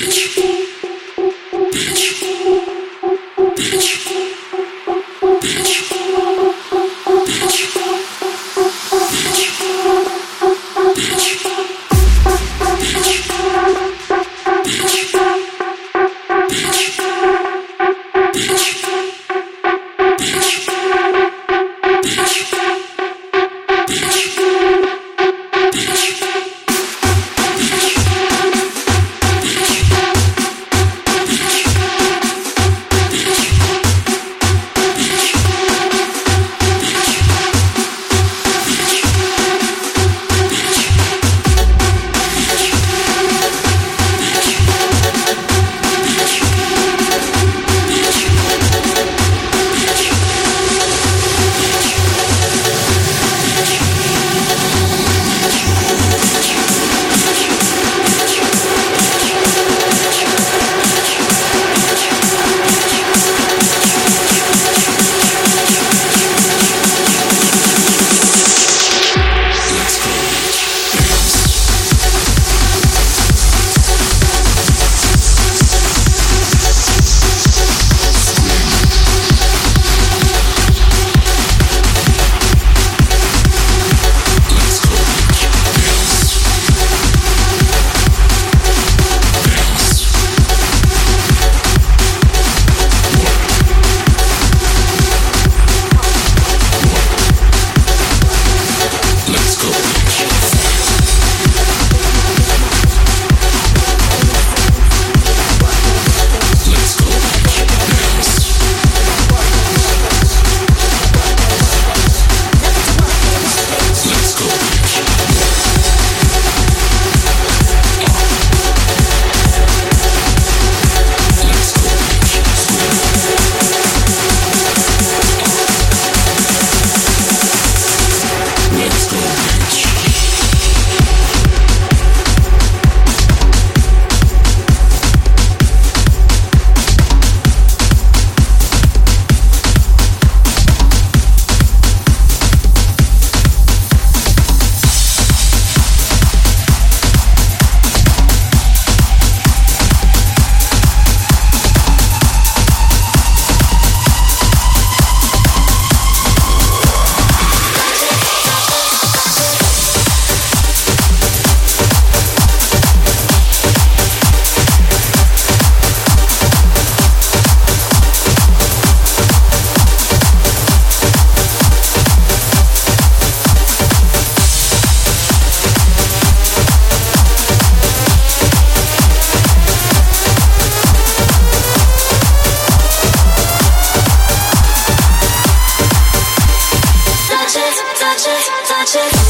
bitch, touch it, touch it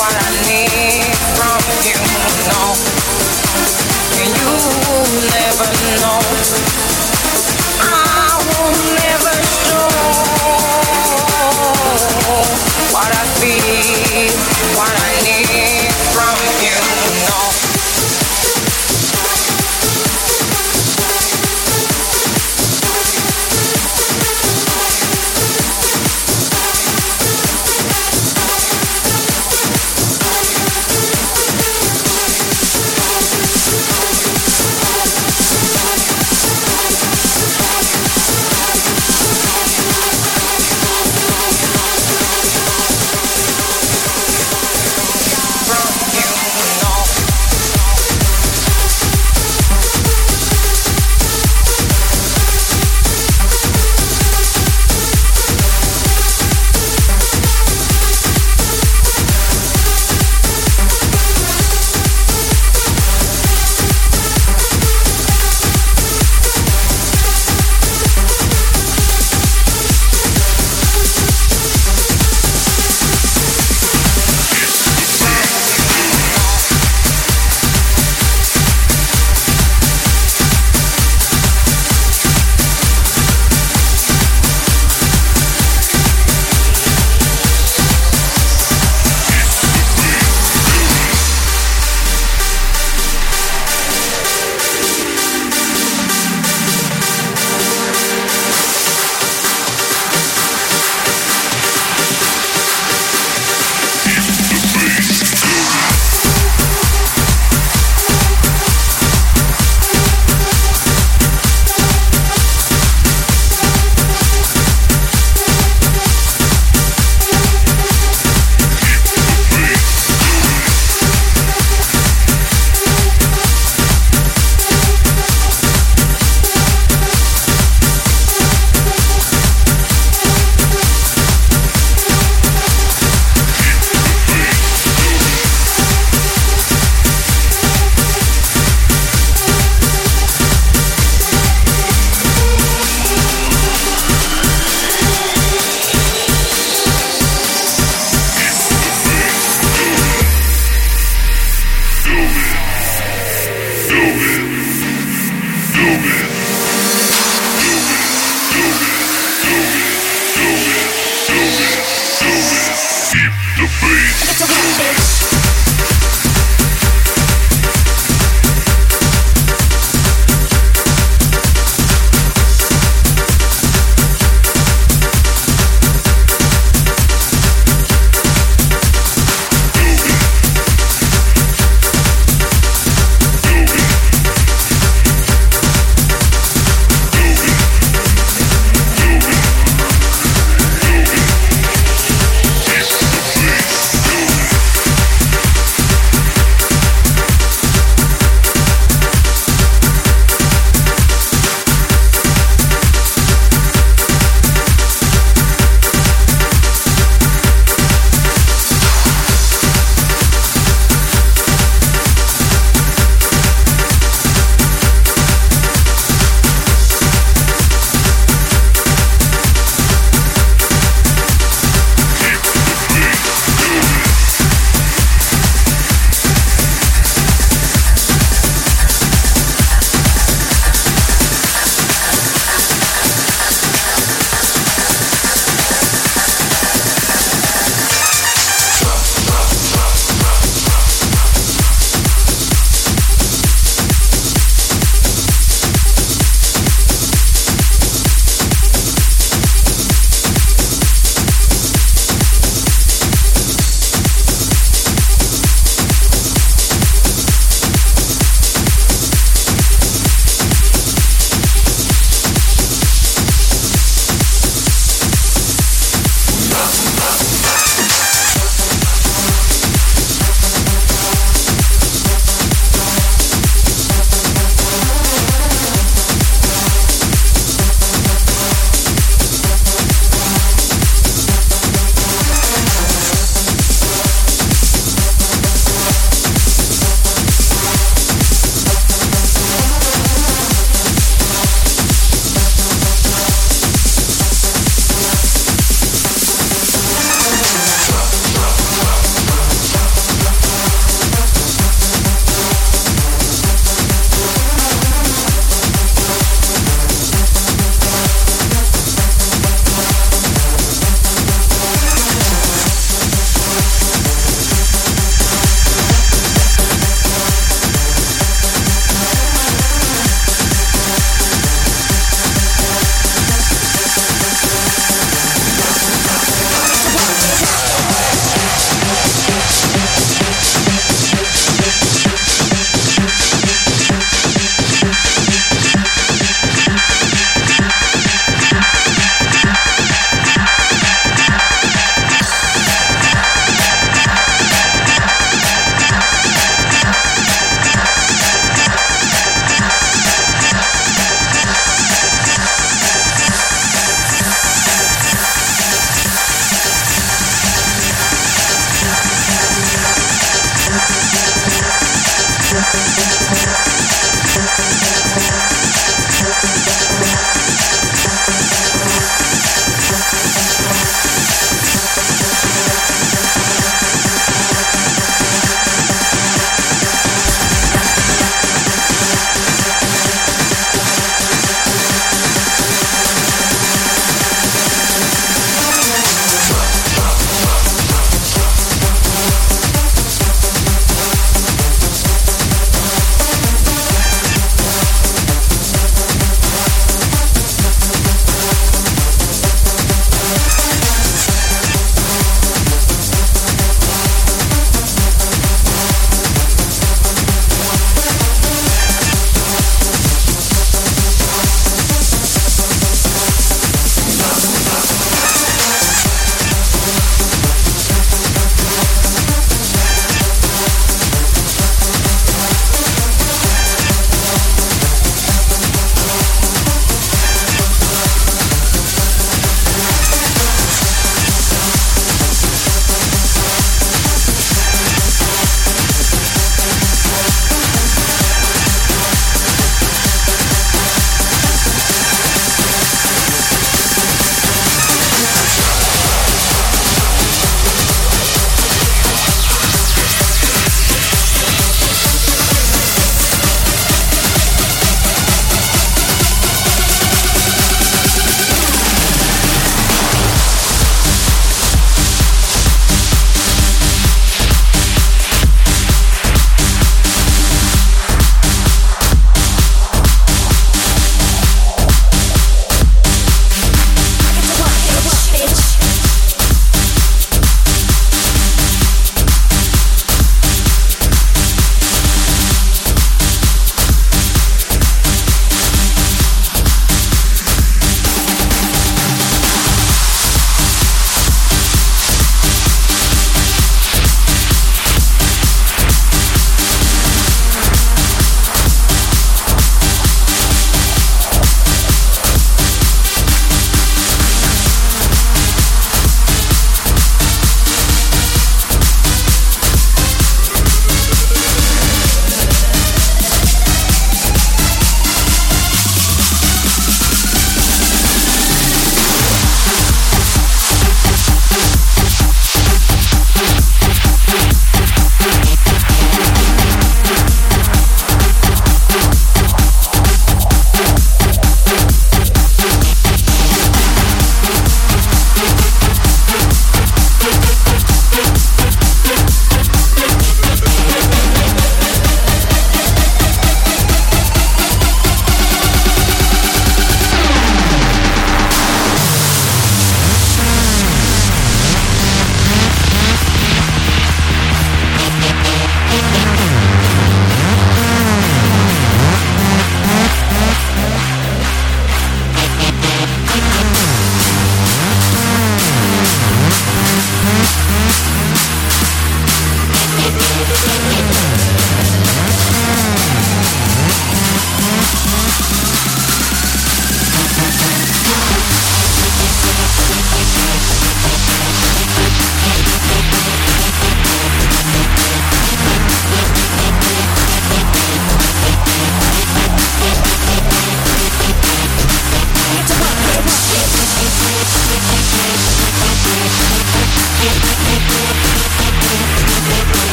what I need from you, no. Can you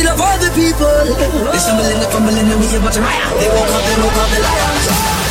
we love other people. They're stumbling and fumbling and we about to riot. They woke up, they woke up, they liars.